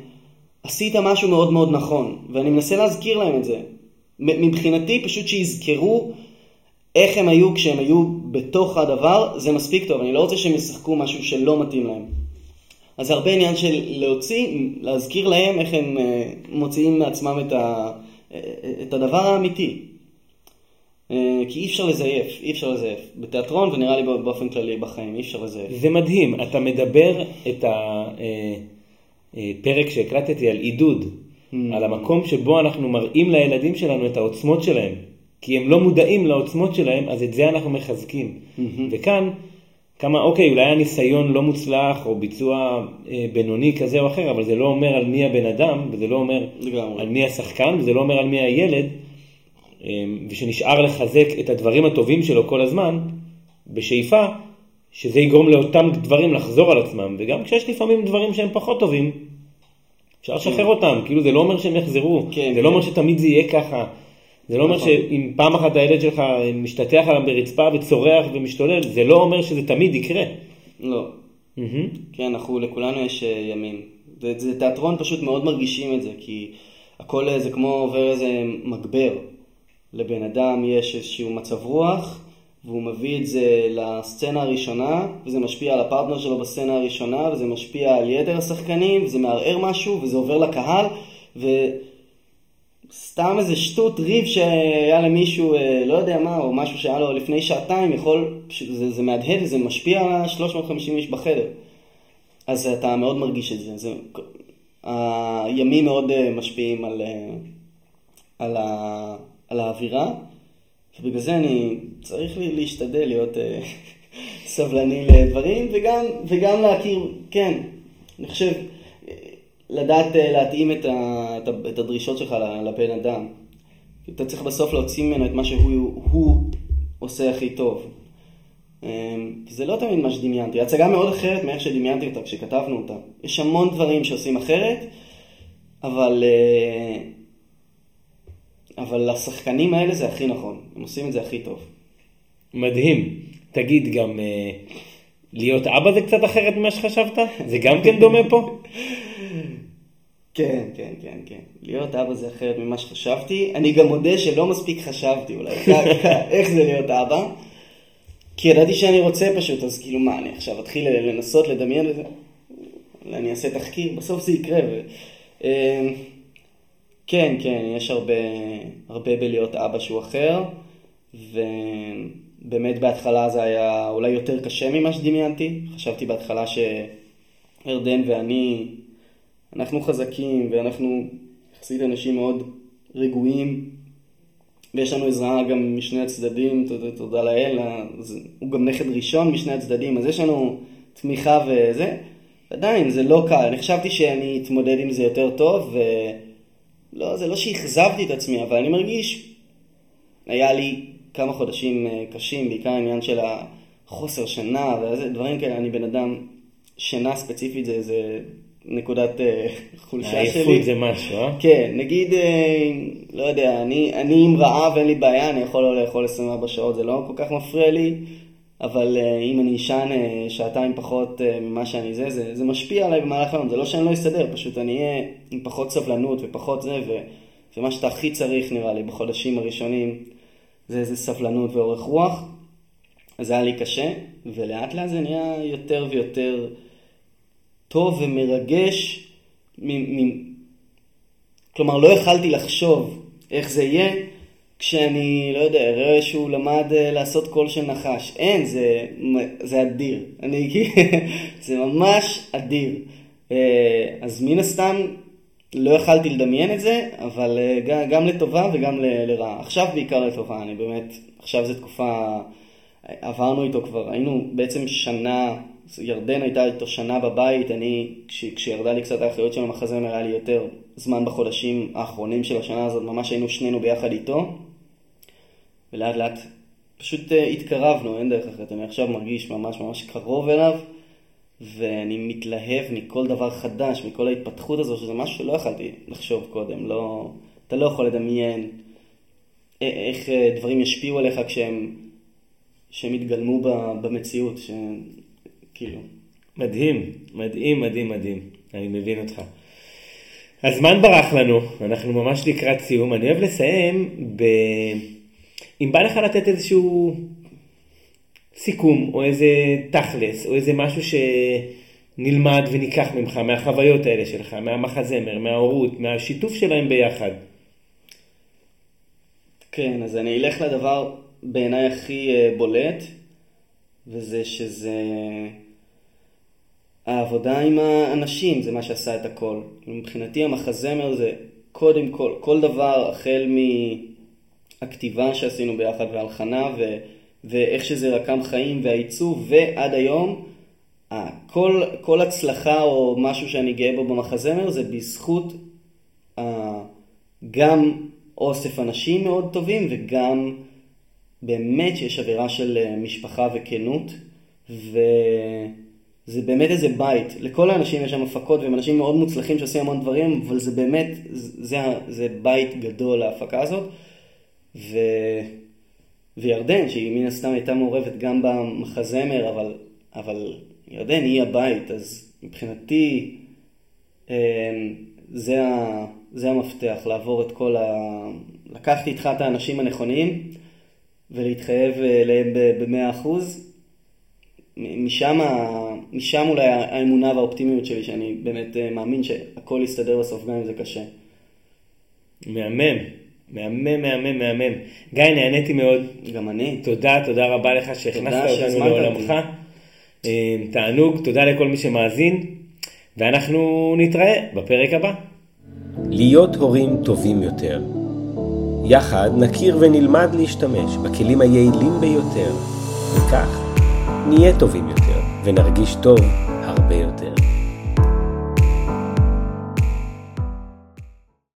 Speaker 2: עשית משהו מאוד מאוד נכון, ואני מנסה להזכיר להם את זה. מבחינתי, פשוט שיזכרו איך הם היו כשהם היו בתוך הדבר, זה מספיק טוב. אני לא רוצה שהם ישחקו משהו שלא מתאים להם. אז זה הרבה עניין של להוציא, להזכיר להם איך הם אה, מוציאים מעצמם את, ה, אה, את הדבר האמיתי. אה, כי אי אפשר לזייף, אי אפשר לזייף. בתיאטרון ונראה לי באופן כללי בחיים, אי אפשר לזייף.
Speaker 1: זה מדהים, אתה מדבר את הפרק שהקלטתי על עידוד, mm. על המקום שבו אנחנו מראים לילדים שלנו את העוצמות שלהם. כי הם לא מודעים לעוצמות שלהם, אז את זה אנחנו מחזקים. Mm-hmm. וכאן, כמה, אוקיי, אולי הניסיון לא מוצלח, או ביצוע אה, בינוני כזה או אחר, אבל זה לא אומר על מי הבן אדם, וזה לא אומר לגמרי. על מי השחקן, וזה לא אומר על מי הילד, אה, ושנשאר לחזק את הדברים הטובים שלו כל הזמן, בשאיפה שזה יגרום לאותם דברים לחזור על עצמם, וגם כשיש לפעמים דברים שהם פחות טובים, אפשר לשחרר כן. אותם, כאילו זה לא אומר שהם יחזרו, כן, זה לא כן. לא אומר שתמיד זה יהיה ככה. זה לא אומר נכון. שאם פעם אחת הילד שלך משתטח עליו ברצפה וצורח ומשתולל, זה לא אומר שזה תמיד יקרה.
Speaker 2: לא. כן, אנחנו, לכולנו יש אה, ימים. זה תיאטרון פשוט מאוד מרגישים את זה, כי הכל אה, זה כמו עובר איזה מגבר. לבן אדם יש איזשהו מצב רוח, והוא מביא את זה לסצנה הראשונה, וזה משפיע על הפרטנר שלו בסצנה הראשונה, וזה משפיע על יתר השחקנים, וזה מערער משהו, וזה עובר לקהל, ו... סתם איזה שטות ריב שהיה למישהו, אה, לא יודע מה, או משהו שהיה לו לפני שעתיים, יכול, זה, זה מהדהד וזה משפיע על ה-350 איש בחדר. אז אתה מאוד מרגיש את זה. זה הימים מאוד אה, משפיעים על, אה, על, ה, על האווירה, ובגלל זה אני צריך לי להשתדל להיות סבלני לדברים, וגם, וגם להכיר, כן, אני חושב... לדעת אה, להתאים את, ה, את, ה, את הדרישות שלך לבן אדם. אתה צריך בסוף להוציא ממנו את מה שהוא עושה הכי טוב. אמ, זה לא תמיד מה שדמיינתי. הצגה מאוד אחרת מאיך שדמיינתי אותה כשכתבנו אותה. יש המון דברים שעושים אחרת, אבל, אה, אבל לשחקנים האלה זה הכי נכון. הם עושים את זה הכי טוב.
Speaker 1: מדהים. תגיד גם, אה, להיות אבא זה קצת אחרת ממה שחשבת? זה גם כן דומה פה?
Speaker 2: כן, כן, כן, כן. להיות אבא זה אחרת ממה שחשבתי. אני גם מודה שלא מספיק חשבתי אולי, איך זה להיות אבא. כי ידעתי שאני רוצה פשוט, אז כאילו מה, אני עכשיו אתחיל לנסות לדמיין את זה? אני אעשה תחקיר, בסוף זה יקרה. ו... אמ, כן, כן, יש הרבה, הרבה בלהיות אבא שהוא אחר, ובאמת בהתחלה זה היה אולי יותר קשה ממה שדמיינתי. חשבתי בהתחלה שירדן ואני אנחנו חזקים ואנחנו יחסית אנשים מאוד רגועים ויש לנו עזרה גם משני הצדדים, תודה, תודה לאל, הוא גם נכד ראשון משני הצדדים, אז יש לנו תמיכה וזה, עדיין זה לא קל, אני חשבתי שאני אתמודד עם זה יותר טוב ולא, זה לא שאכזבתי את עצמי, אבל אני מרגיש, היה לי כמה חודשים אה, קשים, בעיקר העניין של החוסר שינה ודברים כאלה, אני בן אדם, שינה ספציפית זה, זה נקודת אה, חולשה שלי.
Speaker 1: העייפות זה משהו, אה?
Speaker 2: כן, נגיד, אה, לא יודע, אני, אני עם רעב אין לי בעיה, אני יכול לא לאכול 24 שעות, זה לא כל כך מפריע לי, אבל אם אני אשן שעתיים פחות ממה שאני זה, זה, זה משפיע עליי במהלך היום, זה לא שאני לא אסתדר, פשוט אני אהיה עם פחות סבלנות ופחות זה, ו, ומה שאתה הכי צריך נראה לי בחודשים הראשונים, זה איזה סבלנות ואורך רוח. אז זה היה לי קשה, ולאט לאט זה נהיה יותר ויותר... טוב ומרגש, מ- מ- כלומר לא יכלתי לחשוב איך זה יהיה כשאני, לא יודע, אראה שהוא למד אה, לעשות קול של נחש. אין, זה, זה אדיר. אני, זה ממש אדיר. אה, אז מן הסתם לא יכלתי לדמיין את זה, אבל אה, גם לטובה וגם לרעה. עכשיו בעיקר לטובה, אני באמת, עכשיו זו תקופה, עברנו איתו כבר, היינו בעצם שנה ירדן הייתה איתו שנה בבית, אני, כש, כשירדה לי קצת האחריות של המחזמר, היה לי יותר זמן בחודשים האחרונים של השנה הזאת, ממש היינו שנינו ביחד איתו, ולאט לאט פשוט uh, התקרבנו, אין דרך אחרת, אני עכשיו מרגיש ממש ממש קרוב אליו, ואני מתלהב מכל דבר חדש, מכל ההתפתחות הזו, שזה משהו שלא יכלתי לחשוב קודם, לא, אתה לא יכול לדמיין איך אה, דברים ישפיעו עליך כשהם, כשהם יתגלמו במציאות, ש... כאילו.
Speaker 1: מדהים, מדהים, מדהים, מדהים. אני מבין אותך. הזמן ברח לנו, אנחנו ממש לקראת סיום. אני אוהב לסיים ב... אם בא לך לתת איזשהו סיכום, או איזה תכלס, או איזה משהו שנלמד וניקח ממך, מהחוויות האלה שלך, מהמחזמר, מההורות, מהשיתוף שלהם ביחד.
Speaker 2: כן, אז אני אלך לדבר בעיניי הכי אה, בולט, וזה שזה... העבודה עם האנשים זה מה שעשה את הכל. מבחינתי המחזמר זה קודם כל, כל דבר החל מהכתיבה שעשינו ביחד והלחנה ו... ואיך שזה רקם חיים והעיצוב ועד היום, כל, כל הצלחה או משהו שאני גאה בו במחזמר זה בזכות גם אוסף אנשים מאוד טובים וגם באמת שיש אווירה של אה, משפחה וכנות וזה באמת איזה בית. לכל האנשים יש שם הפקות והם אנשים מאוד מוצלחים שעושים המון דברים, אבל זה באמת, זה, זה בית גדול להפקה הזאת. ו... וירדן, שהיא מן הסתם הייתה מעורבת גם במחזמר, אבל, אבל ירדן היא הבית, אז מבחינתי אה, זה, ה, זה המפתח, לעבור את כל ה... לקחתי איתך את האנשים הנכונים ולהתחייב אליהם במאה אחוז. משם, משם אולי האמונה והאופטימיות שלי, שאני באמת אה, מאמין שהכל יסתדר בסוף גם אם זה קשה.
Speaker 1: מהמם. מהמם, מהמם, מהמם. גיא, נהניתי מאוד.
Speaker 2: גם אני.
Speaker 1: תודה, תודה רבה לך שהכנסת אותנו לעולמך. אה, תענוג, תודה לכל מי שמאזין, ואנחנו נתראה בפרק הבא.
Speaker 3: להיות הורים טובים יותר. יחד נכיר ונלמד להשתמש בכלים היעילים ביותר, וכך נהיה טובים יותר ונרגיש טוב